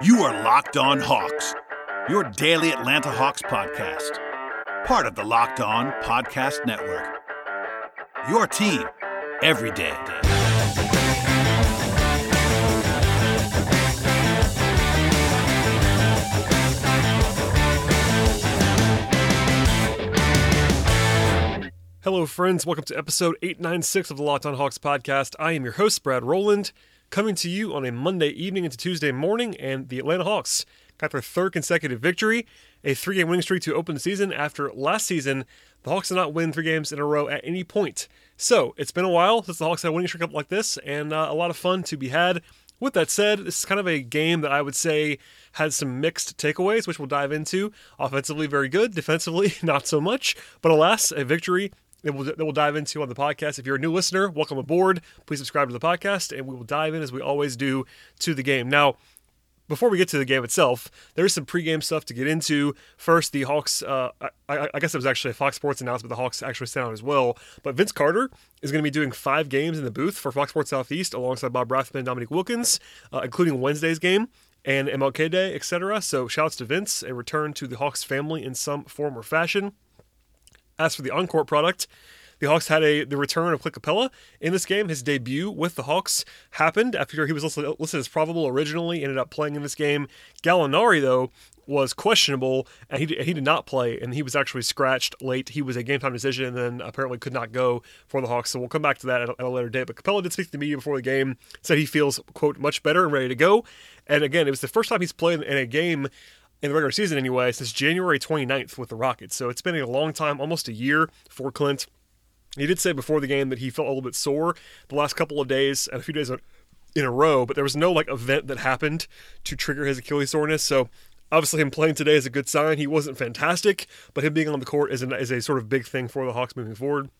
You are Locked On Hawks, your daily Atlanta Hawks podcast, part of the Locked On Podcast Network. Your team every day. Hello, friends. Welcome to episode 896 of the Locked On Hawks podcast. I am your host, Brad Rowland, coming to you on a Monday evening into Tuesday morning, and the Atlanta Hawks got their third consecutive victory, a three game winning streak to open the season after last season. The Hawks did not win three games in a row at any point. So it's been a while since the Hawks had a winning streak up like this, and uh, a lot of fun to be had. With that said, this is kind of a game that I would say had some mixed takeaways, which we'll dive into. Offensively, very good. Defensively, not so much. But alas, a victory that we'll, that we'll dive into on the podcast. If you're a new listener, welcome aboard. Please subscribe to the podcast, and we will dive in as we always do to the game. Now, before we get to the game itself, there's some pregame stuff to get into. First, the Hawks, uh, I, I, guess it was actually a Fox Sports announcement, the Hawks actually sent out as well. But Vince Carter is going to be doing five games in the booth for Fox Sports Southeast alongside Bob Rathbun and Dominique Wilkins, uh, including Wednesday's game and MLK Day, etc. So shouts to Vince, a return to the Hawks family in some form or fashion. As for the on-court product, the Hawks had a the return of Clint Capela in this game. His debut with the Hawks happened after he was listed, listed as probable originally. Ended up playing in this game. Gallinari though was questionable and he, he did not play and he was actually scratched late. He was a game time decision and then apparently could not go for the Hawks. So we'll come back to that at a, at a later date. But Capela did speak to the media before the game, said he feels quote much better and ready to go. And again, it was the first time he's played in a game in the regular season anyway, since January 29th with the Rockets. So it's been a long time, almost a year for Clint. He did say before the game that he felt a little bit sore the last couple of days and a few days in a row, but there was no like event that happened to trigger his Achilles soreness. So obviously him playing today is a good sign. He wasn't fantastic, but him being on the court is, is a sort of big thing for the Hawks moving forward.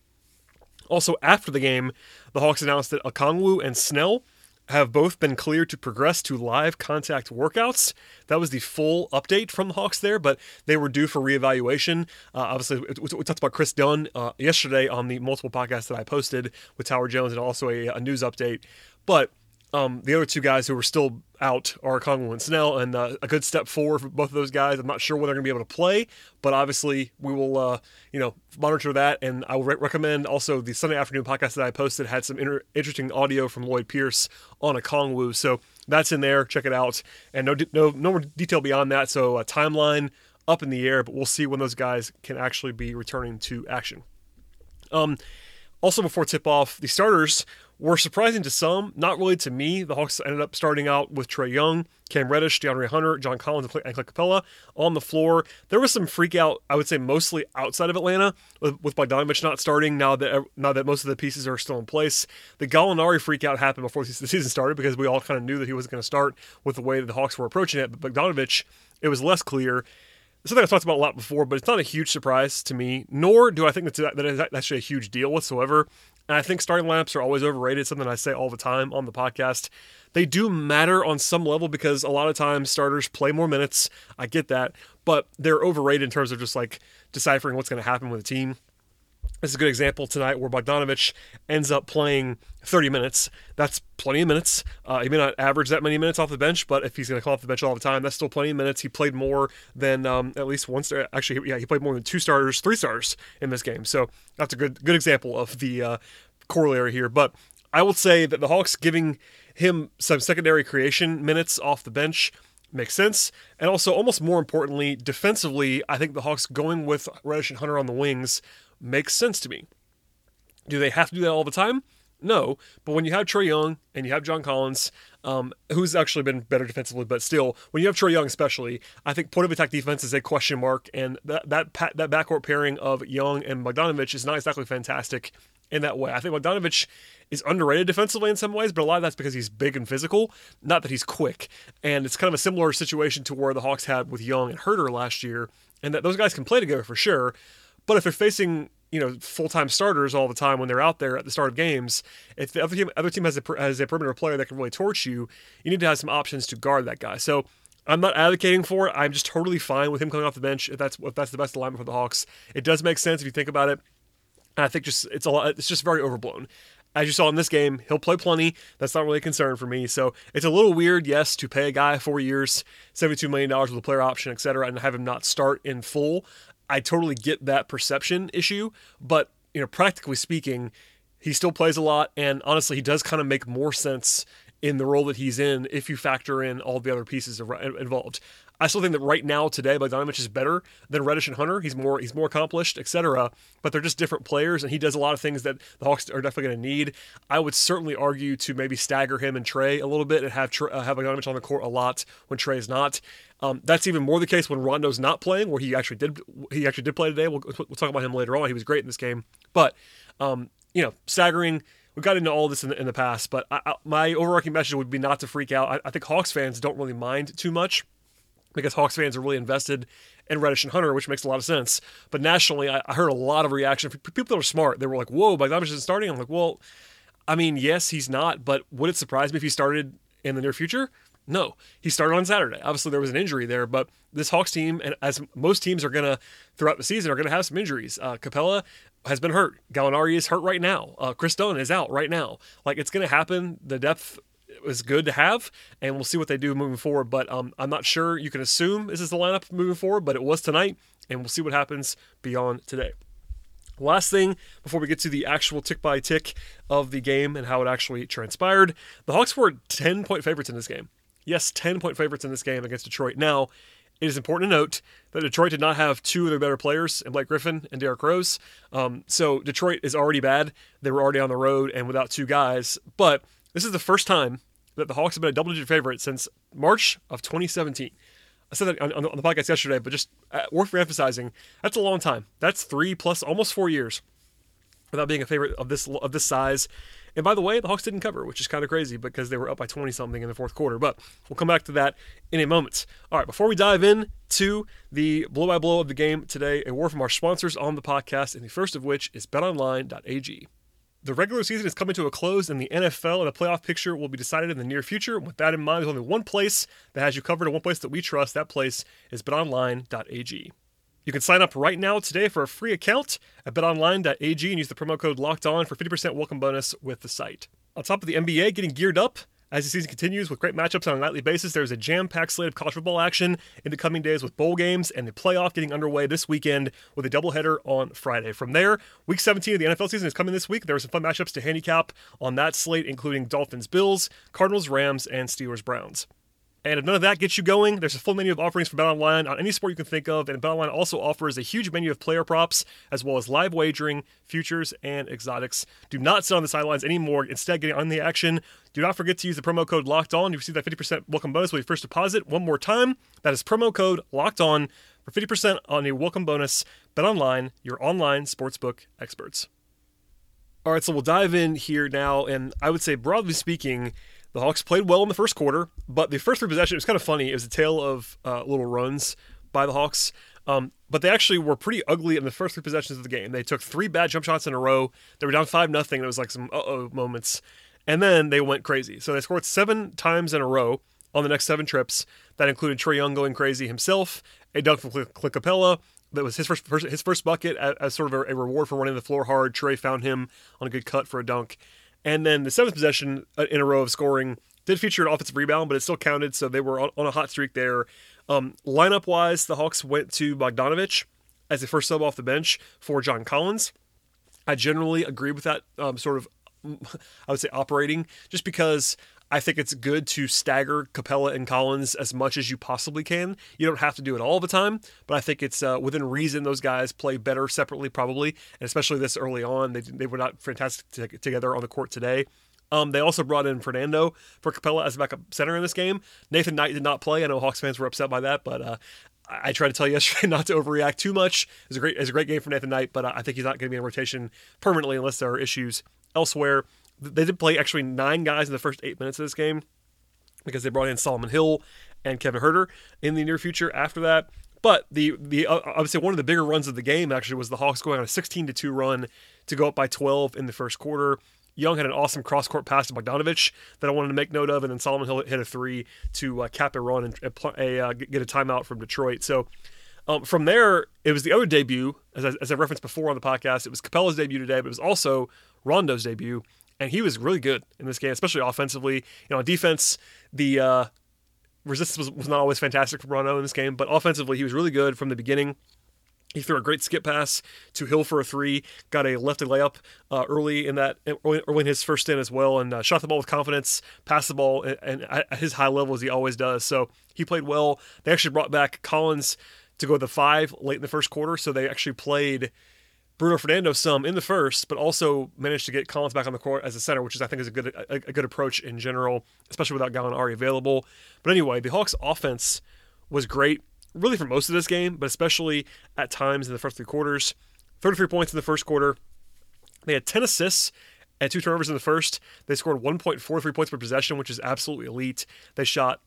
Also, after the game, the Hawks announced that Okongwu and Snell have both been cleared to progress to live contact workouts. That was the full update from the Hawks there, but they were due for reevaluation. Uh, obviously, we talked about Kris Dunn uh, yesterday on the multiple podcasts that I posted with Tower Jones and also a, a news update. But um, the other two guys who are still out are Okongwu and Snell, and uh, a good step forward for both of those guys. I'm not sure when they're going to be able to play, but obviously we will, uh, you know, monitor that. And I would re- recommend also the Sunday afternoon podcast that I posted had some inter- interesting audio from Lloyd Pierce on Okongwu, so that's in there. Check it out. And no, no, no more detail beyond that. So a timeline up in the air, but we'll see when those guys can actually be returning to action. Um, also, before tip off, the starters were surprising to some, not really to me. The Hawks ended up starting out with Trae Young, Cam Reddish, DeAndre Hunter, John Collins, and Clint Capela on the floor. There was some freak out, I would say, mostly outside of Atlanta, with, with Bogdanovich not starting now that now that most of the pieces are still in place. The Gallinari freak out happened before the season started because we all kind of knew that he wasn't going to start with the way that the Hawks were approaching it. But Bogdanovich, it was less clear something I've talked about a lot before, but it's not a huge surprise to me, nor do I think that's, that is actually a huge deal whatsoever. And I think starting lineups are always overrated, something I say all the time on the podcast. They do matter on some level because a lot of times starters play more minutes. I get that, but they're overrated in terms of just like deciphering what's going to happen with the team. This is a good example tonight where Bogdanovich ends up playing 30 minutes. That's plenty of minutes. Uh, he may not average that many minutes off the bench, but if he's going to come off the bench all the time, that's still plenty of minutes. He played more than um, at least one star. Actually, yeah, he played more than two starters, three stars in this game. So that's a good good example of the uh, corollary here. But I will say that the Hawks giving him some secondary creation minutes off the bench makes sense. And also, almost more importantly, defensively, I think the Hawks going with Reddish and Hunter on the wings makes sense to me. Do they have to do that all the time? No, but when you have Trae Young and you have John Collins, um, who's actually been better defensively, but still, when you have Trae Young, especially, I think point of attack defense is a question mark, and that that that backcourt pairing of Young and Bogdanovich is not exactly fantastic in that way. I think Bogdanovich is underrated defensively in some ways, but a lot of that's because he's big and physical, not that he's quick. And it's kind of a similar situation to where the Hawks had with Young and Huerter last year, and that those guys can play together for sure. But if they're facing you know full time starters all the time when they're out there at the start of games, if the other team other team has a has a perimeter player that can really torch you, you need to have some options to guard that guy. So. I'm not advocating for it. I'm just totally fine with him coming off the bench if that's if that's the best alignment for the Hawks. It does make sense if you think about it. And I think just it's a lot. It's just very overblown. as you saw in this game, he'll play plenty. That's not really a concern for me. So it's a little weird, yes, to pay a guy four years, $72 million with a player option, et cetera, and have him not start in full. I totally get that perception issue, but you know, practically speaking, he still plays a lot, and honestly, he does kind of make more sense in the role that he's in if you factor in all the other pieces involved. I still think that right now today Bogdanovich is better than Reddish and Hunter. He's more he's more accomplished, etc. But they're just different players, and he does a lot of things that the Hawks are definitely going to need. I would certainly argue to maybe stagger him and Trae a little bit and have uh, have Bogdanovich on the court a lot when Trae is not. Um, that's even more the case when Rondo's not playing, where he actually did he actually did play today. We'll, we'll talk about him later on. He was great in this game, but um, you know, staggering we got into all this in the, in the past, but I, I, my overarching message would be not to freak out. I, I, think Hawks fans don't really mind too much because Hawks fans are really invested in Reddish and Hunter, which makes a lot of sense. But nationally, I, heard a lot of reaction people that are smart. They were like, "Whoa, Bogdanovich isn't starting." I'm like, "Well, I mean, yes, he's not, but would it surprise me if he started in the near future?" No, he started on Saturday. Obviously, there was an injury there, but this Hawks team, and as most teams are going to throughout the season, are going to have some injuries. Uh, Capela has been hurt. Gallinari is hurt right now. Uh, Kris Dunn is out right now. Like it's going to happen. The depth is good to have, and we'll see what they do moving forward. But um, I'm not sure. You can assume this is the lineup moving forward, but it was tonight, and we'll see what happens beyond today. Last thing before we get to the actual tick by tick of the game and how it actually transpired, the Hawks were 10 point favorites in this game. Yes, 10 point favorites in this game against Detroit. Now, it is important to note that Detroit did not have two of their better players in Blake Griffin and Derrick Rose. Um, so Detroit is already bad. They were already on the road and without two guys. But this is the first time that the Hawks have been a double digit favorite since March of 2017. I said that on, on the podcast yesterday, but just uh, worth reemphasizing. That's a long time. That's three plus almost four years without being a favorite of this of this size and by the way, the Hawks didn't cover, which is kind of crazy because they were up by 20 something in the fourth quarter. But we'll come back to that in a moment. All right, before we dive in to the blow by blow of the game today, a word from our sponsors on the podcast, and the first of which is betonline.ag. The regular season is coming to a close in the NFL, and the playoff picture will be decided in the near future. With that in mind, there's only one place that has you covered, and one place that we trust. That place is betonline.ag. You can sign up right now today for a free account at betonline.ag and use the promo code locked on for 50% welcome bonus with the site. On top of the NBA getting geared up, as the season continues with great matchups on a nightly basis, there's a jam packed slate of college football action in the coming days with bowl games and the playoff getting underway this weekend with a doubleheader on Friday. From there, week 17 of the NFL season is coming this week. There are some fun matchups to handicap on that slate, including Dolphins Bills, Cardinals Rams, and Steelers Browns. And if none of that gets you going, there's a full menu of offerings for BetOnline on any sport you can think of, and BetOnline also offers a huge menu of player props as well as live wagering, futures, and exotics. Do not sit on the sidelines anymore. Instead, get on the action. Do not forget to use the promo code Locked On. You receive that 50% welcome bonus with your first deposit. One more time, that is promo code Locked On for 50% on a welcome bonus. BetOnline, your online sportsbook experts. All right, so we'll dive in here now, and I would say broadly speaking the Hawks played well in the first quarter, but the first three possessions, it was kind of funny. It was a tale of uh, little runs by the Hawks. Um, but they actually were pretty ugly in the first three possessions of the game. They took three bad jump shots in a row. They were down 5 nothing. It was like some uh oh moments. And then they went crazy. So they scored seven times in a row on the next seven trips. That included Trae Young going crazy himself, a dunk from Clint Capela. That was his first, his first bucket as, sort of a, reward for running the floor hard. Trae found him on a good cut for a dunk. And then the seventh possession uh, in a row of scoring did feature an offensive rebound, but it still counted, so they were on, a hot streak there. Um, lineup wise, the Hawks went to Bogdanovich as the first sub off the bench for John Collins. I generally agree with that um, sort of, I would say, operating, just because I think it's good to stagger Capela and Collins as much as you possibly can. You don't have to do it all the time, but I think it's uh, within reason those guys play better separately, probably, and especially this early on. They, they were not fantastic t- together on the court today. Um, they also brought in Fernando for Capela as a backup center in this game. Nathan Knight did not play. I know Hawks fans were upset by that, but uh, I tried to tell you yesterday not to overreact too much. It was a great, it a great game for Nathan Knight, but I think he's not going to be in rotation permanently unless there are issues elsewhere. They did play actually nine guys in the first eight minutes of this game because they brought in Solomon Hill and Kevin Huerter in the near future after that. But the the uh, say one of the bigger runs of the game actually was the Hawks going on a 16 to 2 run to go up by 12 in the first quarter. Young had an awesome cross court pass to Bogdanovich that I wanted to make note of, and then Solomon Hill hit a three to uh, cap a run and a, uh, get a timeout from Detroit. So um, from there, it was the other debut, as I, as I referenced before on the podcast. It was Capela's debut today, but it was also Rondo's debut and he was really good in this game, especially offensively. You know, on defense, the uh, resistance was, was not always fantastic for Rondo in this game, but offensively, he was really good from the beginning. He threw a great skip pass to Hill for a three, got a lefty layup uh, early in that, early in his first stint as well, and uh, shot the ball with confidence, passed the ball, and, and at his high level as he always does. So he played well. They actually brought back Collins to go to the five late in the first quarter, so they actually played Bruno Fernando some in the first, but also managed to get Collins back on the court as a center, which is I think is a good a, a good approach in general, especially without Gallinari available. But anyway, the Hawks' offense was great really for most of this game, but especially at times in the first three quarters. 33 points in the first quarter. They had 10 assists and two turnovers in the first. They scored 1.43 points per possession, which is absolutely elite. They shot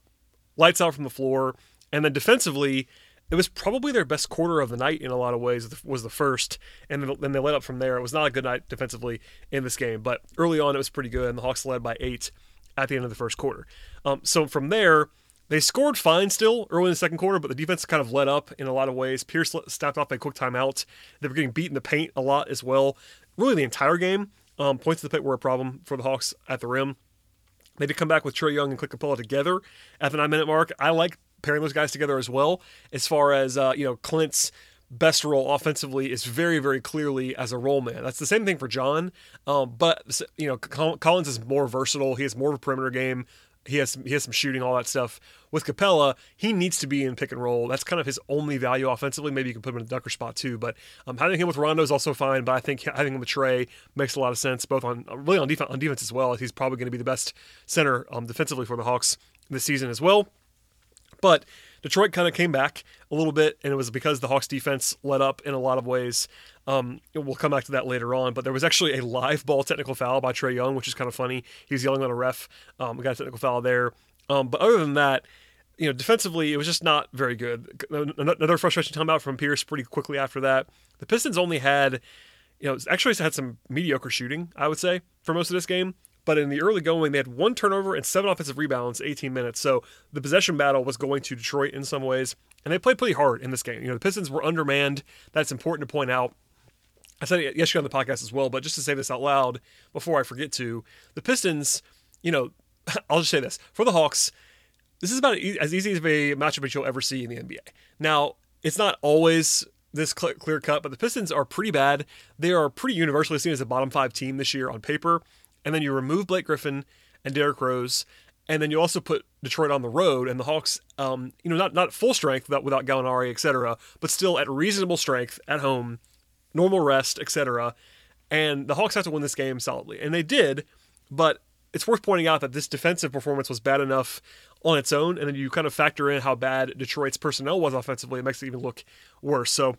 lights out from the floor. And then defensively, it was probably their best quarter of the night in a lot of ways, was the first. And then they led up from there. It was not a good night defensively in this game, but early on it was pretty good. And the Hawks led by eight at the end of the first quarter. Um, so from there, they scored fine still early in the second quarter, but the defense kind of let up in a lot of ways. Pierce snapped off a quick timeout. They were getting beat in the paint a lot as well. Really, the entire game, um, points to the paint were a problem for the Hawks at the rim. They did come back with Trey Young and Clint Capela together at the nine minute mark. I like pairing those guys together as well. As far as uh, you know, Clint's best role offensively is very, very clearly as a roll man. That's the same thing for John, um, but you know, Collins is more versatile. He has more of a perimeter game. He has some, he has some shooting, all that stuff. With Capela, he needs to be in pick and roll. That's kind of his only value offensively. Maybe you can put him in the dunker spot too. But um, having him with Rondo is also fine. But I think having him with Trae makes a lot of sense, both on really on defense on defense as well. He's probably going to be the best center um, defensively for the Hawks this season as well. But Detroit kind of came back a little bit, and it was because the Hawks defense let up in a lot of ways. Um, we'll come back to that later on, but there was actually a live ball technical foul by Trae Young, which is kind of funny. He was yelling at a ref. Um, we got a technical foul there. Um, but other than that, you know, defensively, it was just not very good. Another frustration timeout from Pierce pretty quickly after that. The Pistons only had, you know, actually had some mediocre shooting, I would say, for most of this game. But in the early going, they had one turnover and seven offensive rebounds, 18 minutes. So the possession battle was going to Detroit in some ways, and they played pretty hard in this game. You know, the Pistons were undermanned. That's important to point out. I said it yesterday on the podcast as well, but just to say this out loud before I forget to, the Pistons, you know, I'll just say this for the Hawks, this is about as easy as a matchup as you'll ever see in the NBA. Now, it's not always this clear cut, but the Pistons are pretty bad. They are pretty universally seen as a bottom five team this year on paper. And then you remove Blake Griffin and Derrick Rose, and then you also put Detroit on the road and the Hawks, um, you know, not not full strength without, without Gallinari, etc., but still at reasonable strength at home, normal rest, etc. And the Hawks have to win this game solidly, and they did. But it's worth pointing out that this defensive performance was bad enough on its own, and then you kind of factor in how bad Detroit's personnel was offensively. It makes it even look worse. So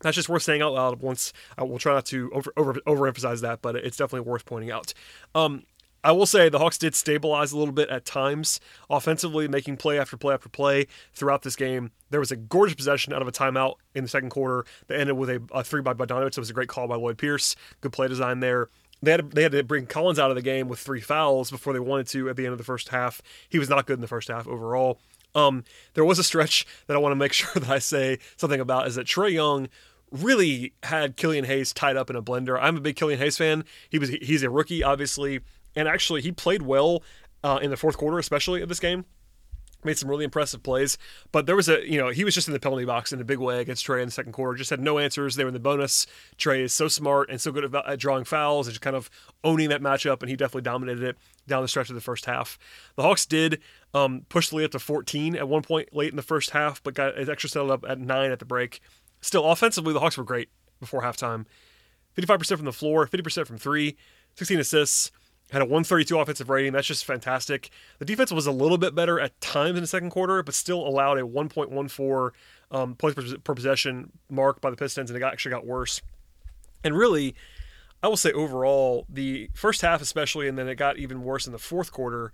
that's just worth saying out loud. Once uh, we'll try not to over, over overemphasize that, but it's definitely worth pointing out. Um, I will say the Hawks did stabilize a little bit at times offensively, making play after play after play throughout this game. There was a gorgeous possession out of a timeout in the second quarter that ended with a, a three by Bogdanovic. It was a great call by Lloyd Pierce. Good play design there. They had, to, they had to bring Collins out of the game with three fouls before they wanted to at the end of the first half. He was not good in the first half overall. Um, there was a stretch that I want to make sure that I say something about is that Trae Young really had Killian Hayes tied up in a blender. I'm a big Killian Hayes fan. He was he's a rookie, obviously, and actually he played well uh, in the fourth quarter, especially of this game made some really impressive plays. But there was a, you know, he was just in the penalty box in a big way against Trae in the second quarter. Just had no answers. They were in the bonus. Trae is so smart and so good at, at drawing fouls and just kind of owning that matchup, and he definitely dominated it down the stretch of the first half. The Hawks did um, push the lead up to 14 at one point late in the first half, but got it extra settled up at nine at the break. Still, offensively, the Hawks were great before halftime. 55% from the floor, 50% from three, 16 assists had a 132 offensive rating. That's just fantastic. The defense was a little bit better at times in the second quarter, but still allowed a 1.14 um, points per, per, possession mark by the Pistons, and it got, actually got worse. And really, I will say overall, the first half especially, and then it got even worse in the fourth quarter.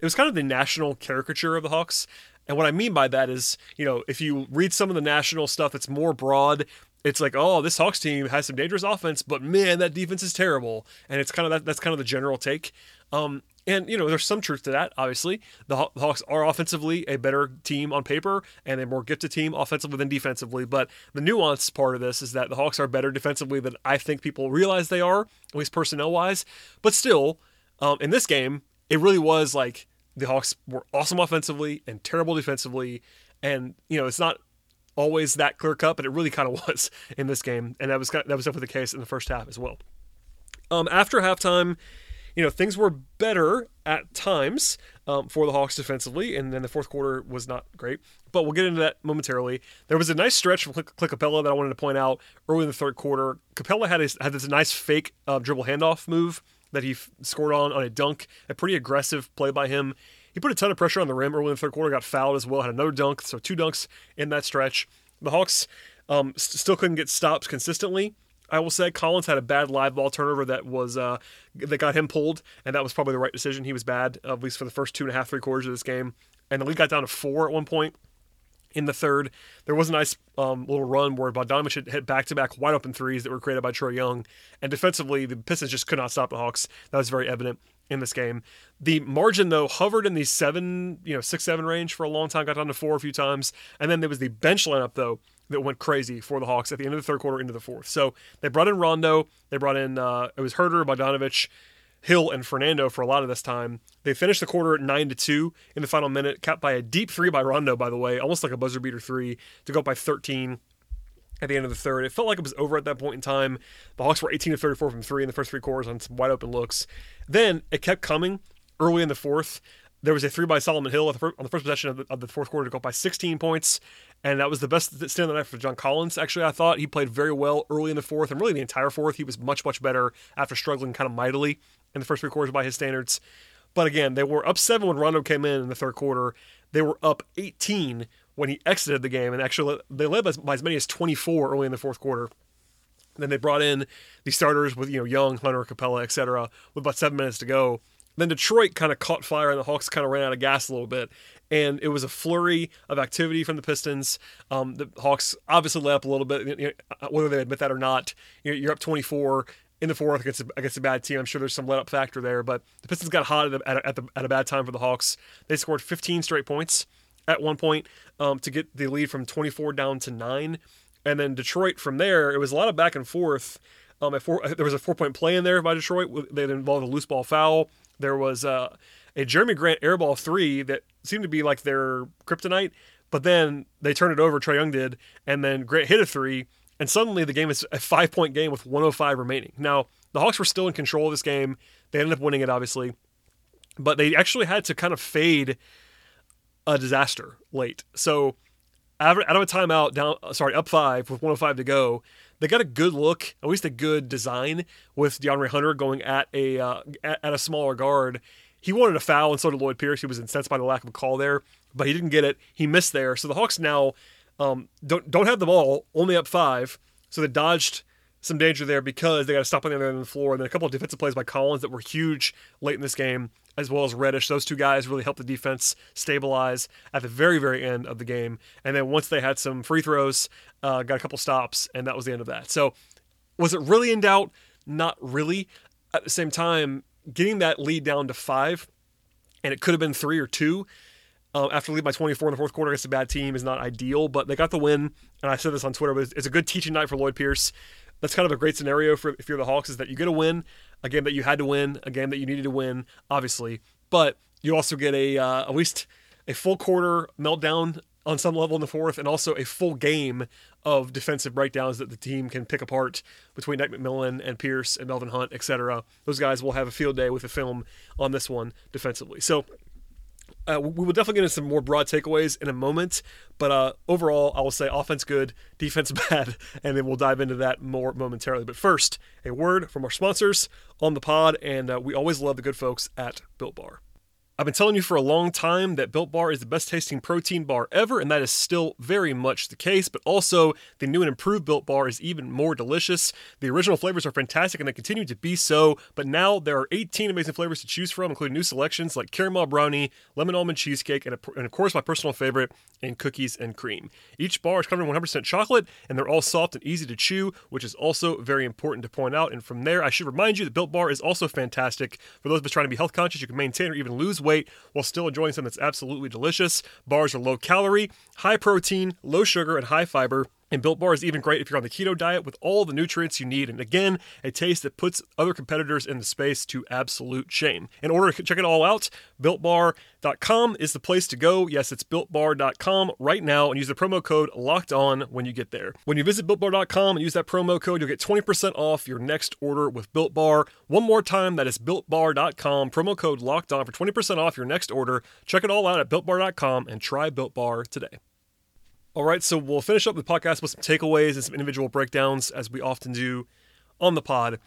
It was kind of the national caricature of the Hawks. And what I mean by that is, you know, if you read some of the national stuff that's more broad, it's like, oh, this Hawks team has some dangerous offense, but man, that defense is terrible. And it's kind of that, that's kind of the general take. Um, And, you know, there's some truth to that, obviously. The Hawks are offensively a better team on paper and a more gifted team offensively than defensively. But the nuance part of this is that the Hawks are better defensively than I think people realize they are, at least personnel wise. But still, um, in this game, it really was like the Hawks were awesome offensively and terrible defensively. And, you know, it's not always that clear cut, but it really kind of was in this game. And that was, that was definitely the case in the first half as well. Um, after halftime, you know, things were better at times um, for the Hawks defensively, and then the fourth quarter was not great. But we'll get into that momentarily. There was a nice stretch from Clint Capela that I wanted to point out early in the third quarter. Capela had, had this nice fake uh, dribble handoff move that he f- scored on on a dunk, a pretty aggressive play by him. He put a ton of pressure on the rim early in the third quarter, got fouled as well, had another dunk, so two dunks in that stretch. The Hawks um, st- still couldn't get stops consistently. I will say Collins had a bad live ball turnover that was uh, that got him pulled, and that was probably the right decision. He was bad, at least for the first two and a half, three quarters of this game, and the league got down to four at one point in the third. There was a nice um, little run where Bogdanovich had hit back-to-back wide open threes that were created by Trae Young, and defensively the Pistons just could not stop the Hawks. That was very evident in this game. The margin though hovered in the seven, you know, six seven range for a long time, got down to four a few times, and then there was the bench lineup though that went crazy for the Hawks at the end of the third quarter into the fourth. So they brought in Rondo, they brought in uh, it was Huerter, Bogdanovich. Hill and Fernando for a lot of this time. They finished the quarter at nine to two in the final minute, capped by a deep three by Rondo, by the way, almost like a buzzer beater three to go up by 13 at the end of the third. It felt like it was over at that point in time. The Hawks were 18 to 34 from three in the first three quarters on some wide open looks. Then it kept coming early in the fourth. There was a three by Solomon Hill on the first possession of the, of the fourth quarter to go up by 16 points, and that was the best stand of the night for John Collins. Actually, I thought he played very well early in the fourth, and really the entire fourth. He was much much better after struggling kind of mightily in the first three quarters by his standards. But again, they were up seven when Rondo came in in the third quarter. They were up 18 when he exited the game, and actually they led by as many as 24 early in the fourth quarter. Then they brought in the starters with you know Young, Hunter, Capela, etc. With about seven minutes to go. Then Detroit kind of caught fire, and the Hawks kind of ran out of gas a little bit. And it was a flurry of activity from the Pistons. Um, the Hawks obviously let up a little bit, you know, whether they admit that or not. You're up 24 in the fourth against a, against a bad team. I'm sure there's some let up factor there, but the Pistons got hot at, a, at, the, at a bad time for the Hawks. They scored 15 straight points at one point um, to get the lead from 24 down to nine, and then Detroit from there. It was a lot of back and forth. Um, four, there was a four point play in there by Detroit that involved a loose ball foul. There was uh, a Jerami Grant airball three that seemed to be like their kryptonite, but then they turned it over. Trae Young did, and then Grant hit a three, and suddenly the game is a five point game with 105 remaining. Now the Hawks were still in control of this game. They ended up winning it, obviously, but they actually had to kind of fade a disaster late. So out of a timeout, down sorry, up five with 105 to go, they got a good look, at least a good design with DeAndre Hunter going at a uh, at, at, a smaller guard. He wanted a foul, and so did Lloyd Pierce. He was incensed by the lack of a call there, but he didn't get it. He missed there, so the Hawks now um, don't don't have the ball, only up five. So they dodged some danger there because they got to stop on the other end of the floor. And then a couple of defensive plays by Collins that were huge late in this game, as well as Reddish. Those two guys really helped the defense stabilize at the very, very end of the game. And then once they had some free throws, uh, got a couple stops, and that was the end of that. So was it really in doubt? Not really. At the same time, getting that lead down to five, and it could have been three or two. Um, after lead by 24 in the fourth quarter against a bad team is not ideal, but they got the win. And I said this on Twitter, but it's a good teaching night for Lloyd Pierce that's kind of a great scenario for if you're the Hawks is that you get a win, a game that you had to win, a game that you needed to win, obviously, but you also get a uh, at least a full quarter meltdown on some level in the fourth, and also a full game of defensive breakdowns that the team can pick apart between Nick McMillan and Pierce and Melvin Hunt, etc. Those guys will have a field day with the film on this one defensively. So uh, we will definitely get into some more broad takeaways in a moment, but uh, overall, I will say offense good, defense bad, and then we'll dive into that more momentarily. But first, a word from our sponsors on the pod, and uh, we always love the good folks at Built Bar. I've been telling you for a long time that Built Bar is the best tasting protein bar ever, and that is still very much the case. But also, the new and improved Built Bar is even more delicious. The original flavors are fantastic and they continue to be so. But now there are 18 amazing flavors to choose from, including new selections like caramel brownie, lemon almond cheesecake, and, and of course, my personal favorite, in cookies and cream. Each bar is covered in 100% chocolate, and they're all soft and easy to chew, which is also very important to point out. And from there, I should remind you that Built Bar is also fantastic for those of us trying to be health conscious. You can maintain or even lose weight while still enjoying something that's absolutely delicious. Bars are low calorie, high protein, low sugar, and high fiber. And Built Bar is even great if you're on the keto diet with all the nutrients you need. And again, a taste that puts other competitors in the space to absolute shame. In order to check it all out, BuiltBar.com is the place to go. Yes, it's BuiltBar.com right now and use the promo code LOCKED ON when you get there. When you visit BuiltBar.com and use that promo code, you'll get 20% off your next order with Built Bar. One more time, that is BuiltBar.com, promo code LOCKED ON for 20% off your next order. Check it all out at BuiltBar.com and try Built Bar today. All right, so we'll finish up the podcast with some takeaways and some individual breakdowns, as we often do on the pod.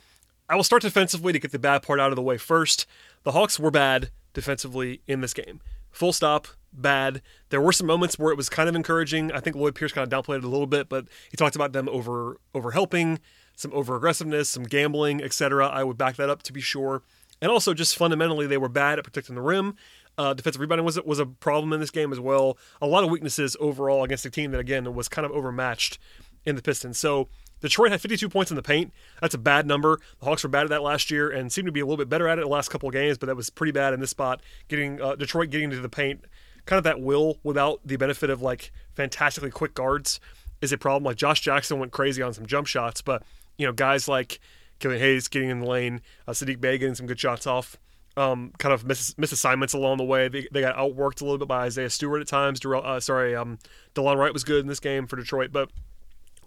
I will start defensively to get the bad part out of the way first. The Hawks were bad defensively in this game. Full stop, bad. There were some moments where it was kind of encouraging. I think Lloyd Pierce kind of downplayed it a little bit, but he talked about them over over helping, some over aggressiveness, some gambling, etc. I would back that up to be sure. And also just fundamentally they were bad at protecting the rim. Uh, defensive rebounding was was a problem in this game as well. A lot of weaknesses overall against a team that again was kind of overmatched in the Pistons. So Detroit had 52 points in the paint. That's a bad number. The Hawks were bad at that last year and seemed to be a little bit better at it the last couple of games, but that was pretty bad in this spot. Getting uh, Detroit getting into the paint, kind of that will without the benefit of like fantastically quick guards is a problem. Like Josh Jackson went crazy on some jump shots, but you know guys like Killian Hayes getting in the lane, uh, Saddiq Bey getting some good shots off um, kind of miss, miss assignments along the way. They, they got outworked a little bit by Isaiah Stewart at times. Uh, sorry, um, Delon Wright was good in this game for Detroit. But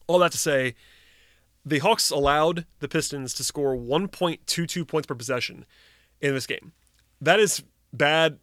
all that to say, the Hawks allowed the Pistons to score 1.22 points per possession in this game. That is bad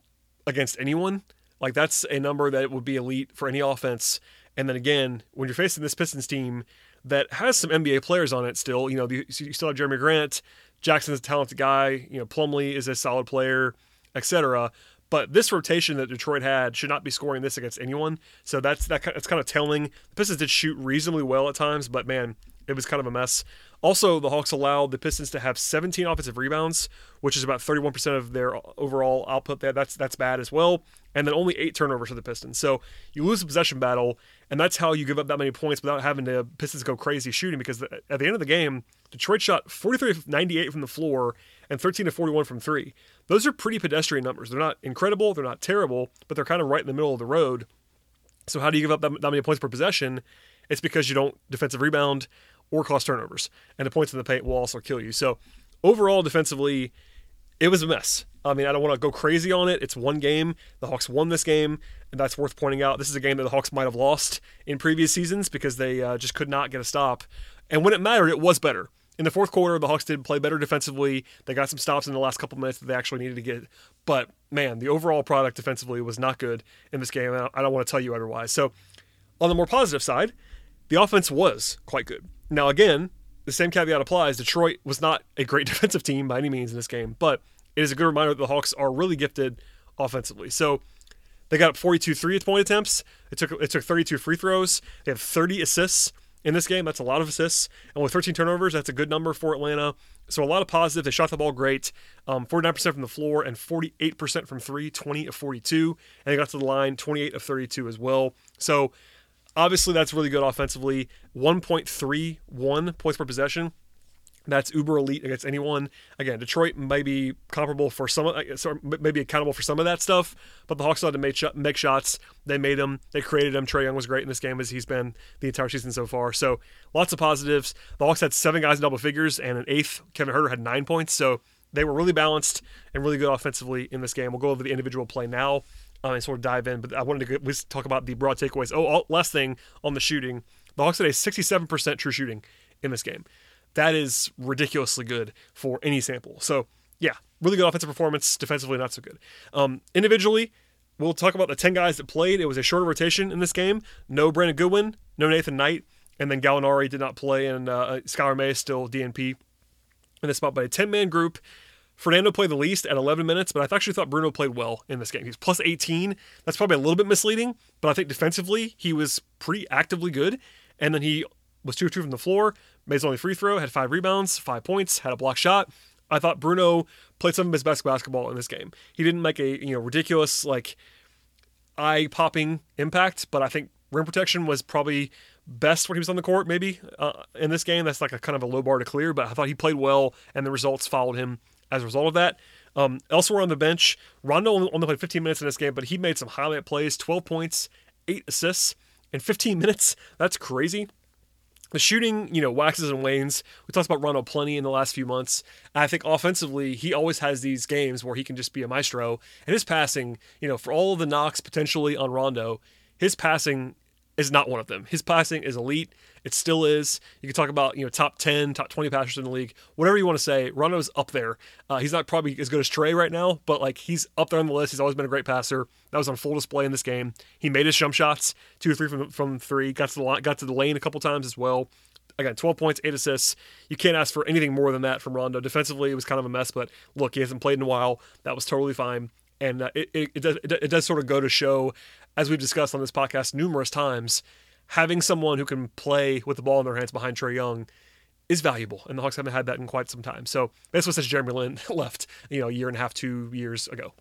against anyone. Like that's a number that would be elite for any offense. And then again, when you're facing this Pistons team that has some NBA players on it still, you know, you still have Jerami Grant, Jackson's a talented guy. You know, Plumlee is a solid player, etc. But this rotation that Detroit had should not be scoring this against anyone. So that's that. That's kind of telling. The Pistons did shoot reasonably well at times, but man, it was kind of a mess. Also, the Hawks allowed the Pistons to have 17 offensive rebounds, which is about 31% of their overall output. There, that's that's bad as well. And then only eight turnovers for the Pistons. So you lose the possession battle, and that's how you give up that many points without having the Pistons go crazy shooting. Because at the end of the game, Detroit shot 43 98 from the floor and 13 to 41 from three. Those are pretty pedestrian numbers. They're not incredible, they're not terrible, but they're kind of right in the middle of the road. So how do you give up that, that many points per possession? It's because you don't defensive rebound or cause turnovers, and the points in the paint will also kill you. So overall, defensively, it was a mess. I mean, I don't want to go crazy on it. It's one game. The Hawks won this game, and that's worth pointing out. This is a game that the Hawks might have lost in previous seasons because they uh, just could not get a stop. And when it mattered, it was better. In the fourth quarter, the Hawks did play better defensively. They got some stops in the last couple minutes that they actually needed to get. But man, the overall product defensively was not good in this game. I don't want to tell you otherwise. So, on the more positive side, the offense was quite good. Now, again, the same caveat applies. Detroit was not a great defensive team by any means in this game, but it is a good reminder that the Hawks are really gifted offensively. So they got 42 three point attempts. It took it took 32 free throws. They have 30 assists in this game. That's a lot of assists. And with 13 turnovers, that's a good number for Atlanta. So a lot of positive. They shot the ball great. Um, 49% from the floor and 48% from three, 20 of 42. And they got to the line, 28 of 32 as well. So obviously that's really good offensively. 1.31 points per possession. That's uber elite against anyone. Again, Detroit may be comparable for some, uh, maybe accountable for some of that stuff, but the Hawks had to make, make shots. They made them. They created them. Trae Young was great in this game as he's been the entire season so far. So lots of positives. The Hawks had seven guys in double figures, and an eighth, Kevin Huerter, had nine points. So they were really balanced and really good offensively in this game. We'll go over the individual play now um, and sort of dive in, but I wanted to get, talk about the broad takeaways. Oh, all, last thing on the shooting. The Hawks had a 67% true shooting in this game. That is ridiculously good for any sample. So, yeah, really good offensive performance. Defensively, not so good. Um, individually, we'll talk about the 10 guys that played. It was a shorter rotation in this game. No Brandon Goodwin, no Nathan Knight, and then Gallinari did not play, and uh, Skylar May is still DNP in this spot. But a 10 man group Fernando played the least at 11 minutes, but I actually thought Bruno played well in this game. He's plus 18. That's probably a little bit misleading, but I think defensively he was pretty actively good. And then he was 2 2 from the floor, made his only free throw, had five rebounds, five points, had a block shot. I thought Bruno played some of his best basketball in this game. He didn't make a you know ridiculous like eye popping impact, but I think rim protection was probably best when he was on the court. Maybe uh, in this game, that's like a kind of a low bar to clear. But I thought he played well, and the results followed him as a result of that. Um, elsewhere on the bench, Rondo only played 15 minutes in this game, but he made some highlight plays 12 points, 8 assists in 15 minutes. That's crazy. The shooting, you know, waxes and wanes. We talked about Rondo plenty in the last few months. And I think offensively, he always has these games where he can just be a maestro. And his passing, you know, for all of the knocks potentially on Rondo, his passing is not one of them. His passing is elite. It still is. You can talk about you know top ten, top twenty passers in the league, whatever you want to say. Rondo's up there. Uh, he's not probably as good as Trae right now, but like he's up there on the list. He's always been a great passer. That was on full display in this game. He made his jump shots, two or three from from three. Got to the got to the lane a couple times as well. Again, 12 points, 8 assists. You can't ask for anything more than that from Rondo. Defensively, it was kind of a mess, but look, he hasn't played in a while. That was totally fine. And uh, it, it, it, does, it does sort of go to show, as we've discussed on this podcast numerous times, having someone who can play with the ball in their hands behind Trae Young is valuable, and the Hawks haven't had that in quite some time. So that's what since Jeremy Lin left, you know, a year and a half, two years ago.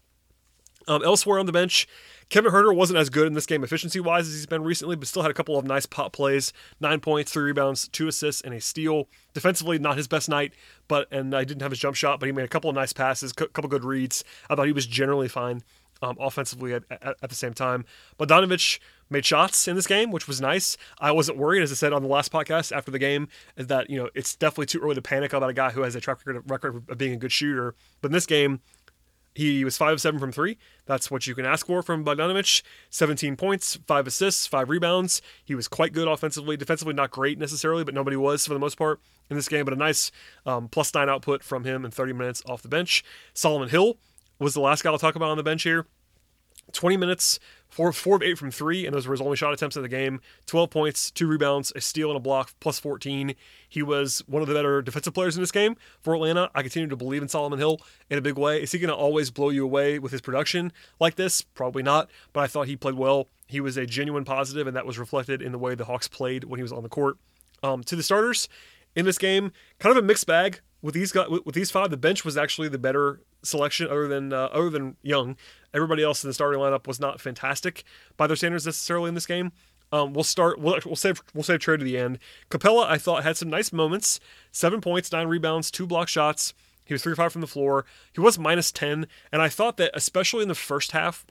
Um, elsewhere on the bench, Kevin Huerter wasn't as good in this game efficiency wise as he's been recently, but still had a couple of nice pop plays nine points, three rebounds, two assists, and a steal. Defensively, not his best night, but and I didn't have his jump shot, but he made a couple of nice passes, a couple good reads. I thought he was generally fine um, offensively at, at, at, the same time. Bogdanovich made shots in this game, which was nice. I wasn't worried, as I said on the last podcast after the game, that you know it's definitely too early to panic about a guy who has a track record, record of being a good shooter. But in this game, he was five of seven from three. That's what you can ask for from Bogdanovich. 17 points, five assists, five rebounds. He was quite good offensively. Defensively, not great necessarily, but nobody was for the most part in this game. But a nice um, plus nine output from him in 30 minutes off the bench. Solomon Hill was the last guy I'll talk about on the bench here. 20 minutes, four, four of eight from three, and those were his only shot attempts in the game. 12 points, two rebounds, a steal, and a block, plus 14. He was one of the better defensive players in this game for Atlanta. I continue to believe in Solomon Hill in a big way. Is he going to always blow you away with his production like this? Probably not, but I thought he played well. He was a genuine positive, and that was reflected in the way the Hawks played when he was on the court. Um, to the starters in this game, kind of a mixed bag with these guys, with these five, the bench was actually the better selection, other than uh, other than Young. Everybody else in the starting lineup was not fantastic by their standards necessarily in this game. Um, we'll start. We'll, we'll save. We'll save Trae to the end. Capela, I thought had some nice moments. Seven points, nine rebounds, two block shots. He was three five from the floor. He was minus ten, and I thought that especially in the first half,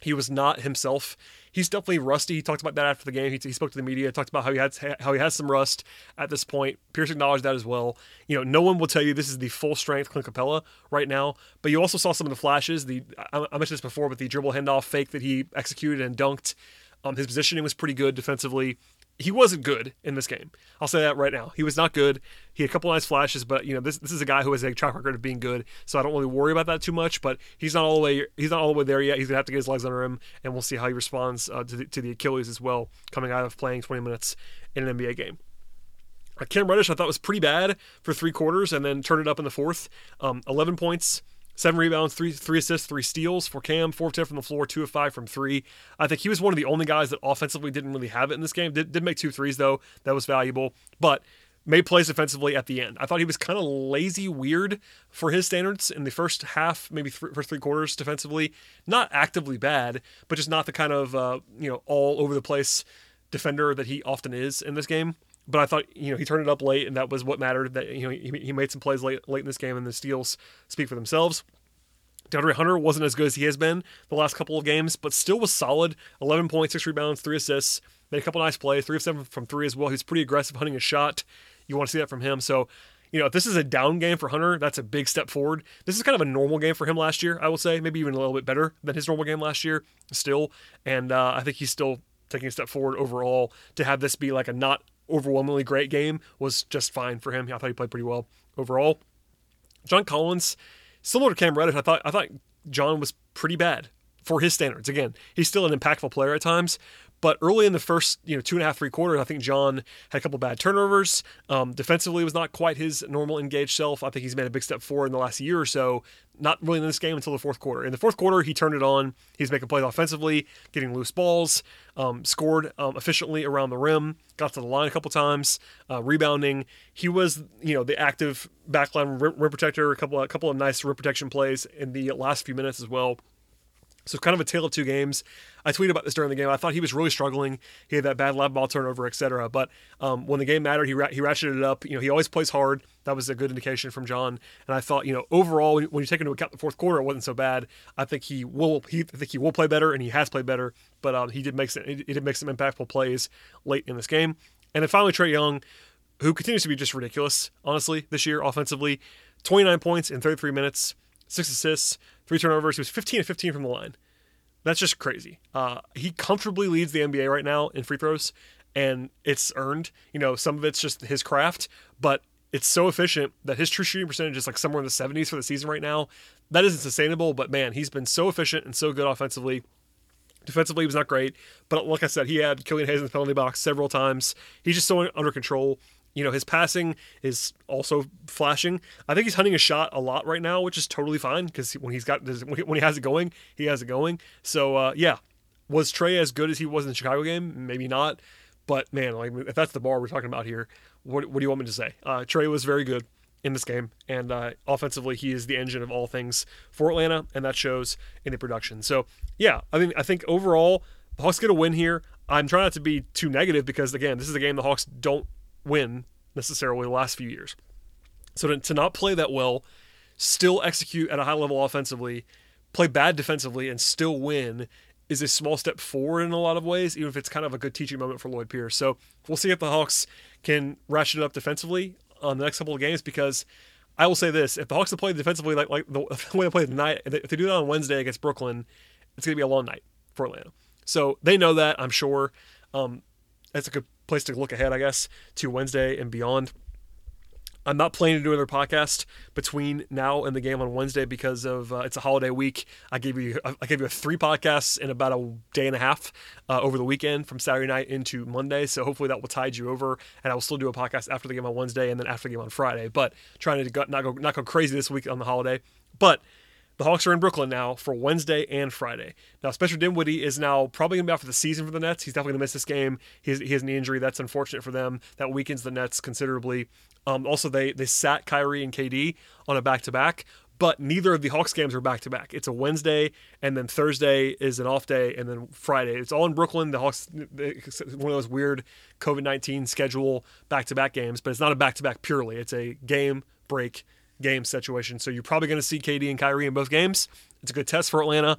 he was not himself he's definitely rusty. He talked about that after the game. He, he spoke to the media, talked about how he had how he has some rust at this point. Pierce acknowledged that as well. You know, no one will tell you this is the full strength Clint Capela right now, but you also saw some of the flashes. The I, I mentioned this before, but the dribble handoff fake that he executed and dunked. Um, his positioning was pretty good defensively he wasn't good in this game. I'll say that right now. He was not good. He had a couple nice flashes, but you know this this is a guy who has a track record of being good, so I don't really worry about that too much. But he's not all the way he's not all the way there yet. He's gonna have to get his legs under him, and we'll see how he responds uh, to the, to the Achilles as well, coming out of playing 20 minutes in an NBA game. Uh, Cam Reddish I thought was pretty bad for three quarters, and then turned it up in the fourth. Um, 11 points Seven rebounds, three three assists, three steals for Cam, four ten from the floor, two of five from three. I think he was one of the only guys that offensively didn't really have it in this game. Did, did make two threes though, that was valuable, but made plays defensively at the end. I thought he was kind of lazy, weird for his standards in the first half, maybe th- first three quarters defensively. Not actively bad, but just not the kind of uh, you know all over the place defender that he often is in this game but I thought you know he turned it up late, and that was what mattered. That you know he, he made some plays late late in this game, and the steals speak for themselves. DeAndre Hunter wasn't as good as he has been the last couple of games, but still was solid. 11 points, six rebounds, three assists. Made a couple nice plays, three of seven from three as well. He's pretty aggressive hunting a shot. You want to see that from him. So, you know, if this is a down game for Hunter, that's a big step forward. This is kind of a normal game for him last year, I will say. Maybe even a little bit better than his normal game last year still. And uh, I think he's still taking a step forward overall to have this be like a not overwhelmingly great game was just fine for him. I thought he played pretty well overall. John Collins, similar to Cam Reddish, I thought I thought John was pretty bad for his standards. Again, he's still an impactful player at times, But early in the first, you know, two and a half, three quarters, I think John had a couple bad turnovers. Um, defensively was not quite his normal engaged self. I think he's made a big step forward in the last year or so. Not really in this game until the fourth quarter. In the fourth quarter, he turned it on. He's making plays offensively, getting loose balls, um, scored um, efficiently around the rim, got to the line a couple times, uh, rebounding. He was, you know, the active backline rim, rim protector. A couple, a couple of nice rim protection plays in the last few minutes as well. So it's kind of a tale of two games. I tweeted about this during the game. I thought he was really struggling. He had that bad lab ball turnover, etc. But um, when the game mattered, he ra- he ratcheted it up. You know, he always plays hard. That was a good indication from John. And I thought, you know, overall, when you take into account the fourth quarter, it wasn't so bad. I think he will. He I think he will play better, and he has played better. But um, he did make some, he did make some impactful plays late in this game. And then finally, Trae Young, who continues to be just ridiculous, honestly, this year offensively. 29 points in 33 minutes, six assists, three turnovers. He was 15 and 15 from the line. That's just crazy. Uh, he comfortably leads the NBA right now in free throws, and it's earned. You know, some of it's just his craft, but it's so efficient that his true shooting percentage is like somewhere in the 70s for the season right now. That isn't sustainable, but man, he's been so efficient and so good offensively. Defensively, he was not great, but like I said, he had Killian Hayes in the penalty box several times. He's just so under control. You know, his passing is also flashing. I think he's hunting a shot a lot right now, which is totally fine because when he's got when he has it going, he has it going. So uh, yeah, was Trae as good as he was in the Chicago game? Maybe not, but man, like if that's the bar we're talking about here, what, what do you want me to say? Uh, Trae was very good in this game, and uh, offensively, he is the engine of all things for Atlanta, and that shows in the production. So yeah, I mean, I think overall, the Hawks get a win here. I'm trying not to be too negative because again, this is a game the Hawks don't win necessarily the last few years. So to, to not play that well, still execute at a high level offensively, play bad defensively, and still win is a small step forward in a lot of ways, even if it's kind of a good teaching moment for Lloyd Pierce. So we'll see if the Hawks can ratchet it up defensively on the next couple of games because I will say this: if the Hawks have played defensively like like the, way they played tonight, if they do that on Wednesday against Brooklyn, it's going to be a long night for Atlanta. So they know that, I'm sure. Um, that's a good place to look ahead, I guess, to Wednesday and beyond. I'm not planning to do another podcast between now and the game on Wednesday because of uh, it's a holiday week. I gave you I gave you three podcasts in about a day and a half uh, over the weekend from Saturday night into Monday. So hopefully that will tide you over, and I will still do a podcast after the game on Wednesday and then after the game on Friday. But trying to not go not go crazy this week on the holiday, but the Hawks are in Brooklyn now for Wednesday and Friday. Now, Spencer Dinwiddie is now probably going to be out for the season for the Nets. He's definitely going to miss this game. He has, he has an injury. That's unfortunate for them. That weakens the Nets considerably. Um, also, they they sat Kyrie and KD on a back to back, but neither of the Hawks games are back to back. It's a Wednesday, and then Thursday is an off day, and then Friday. It's all in Brooklyn. The Hawks, one of those weird COVID 19 schedule back to back games, but it's not a back to back purely. It's a game break game situation. So you're probably going to see KD and Kyrie in both games. It's a good test for Atlanta.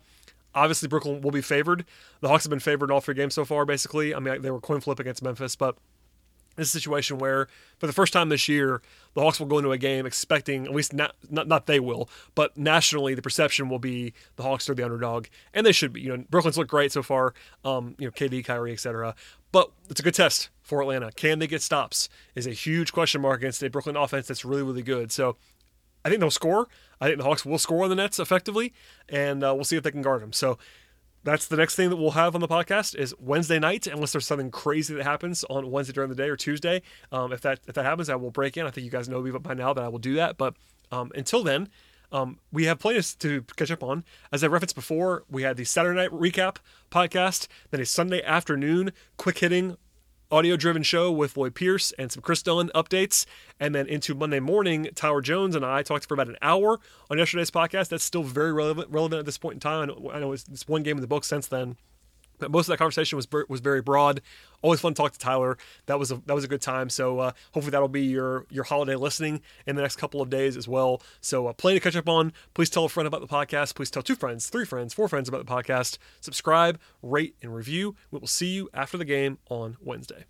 Obviously, Brooklyn will be favored. The Hawks have been favored in all three games so far, basically. I mean, they were coin flip against Memphis, but this is a situation where, for the first time this year, the Hawks will go into a game expecting, at least not, not, not they will, but nationally, the perception will be the Hawks are the underdog, and they should be. You know, Brooklyn's looked great so far. Um, you know, KD, Kyrie, etc. But it's a good test for Atlanta. Can they get stops? Is a huge question mark against a Brooklyn offense that's really, really good. So I think they'll score. I think the Hawks will score on the Nets effectively, and uh, we'll see if they can guard them. So that's the next thing that we'll have on the podcast is Wednesday night, unless there's something crazy that happens on Wednesday during the day or Tuesday. Um, if that if that happens, I will break in. I think you guys know me by now that I will do that. But um, until then, um, we have plenty to catch up on. As I referenced before, we had the Saturday night recap podcast, then a Sunday afternoon quick hitting audio driven show with Lloyd Pierce and some Kris Dunn updates. And then into Monday morning, Tyler Jones and I talked for about an hour on yesterday's podcast. That's still very relevant, relevant at this point in time. I know it's one game in the book since then. Most of that conversation was was very broad. Always fun to talk to Tyler. That was a that was a good time. So uh, hopefully that'll be your your holiday listening in the next couple of days as well. So uh, plenty to catch up on. Please tell a friend about the podcast. Please tell two friends, three friends, four friends about the podcast. Subscribe, rate, and review. We will see you after the game on Wednesday.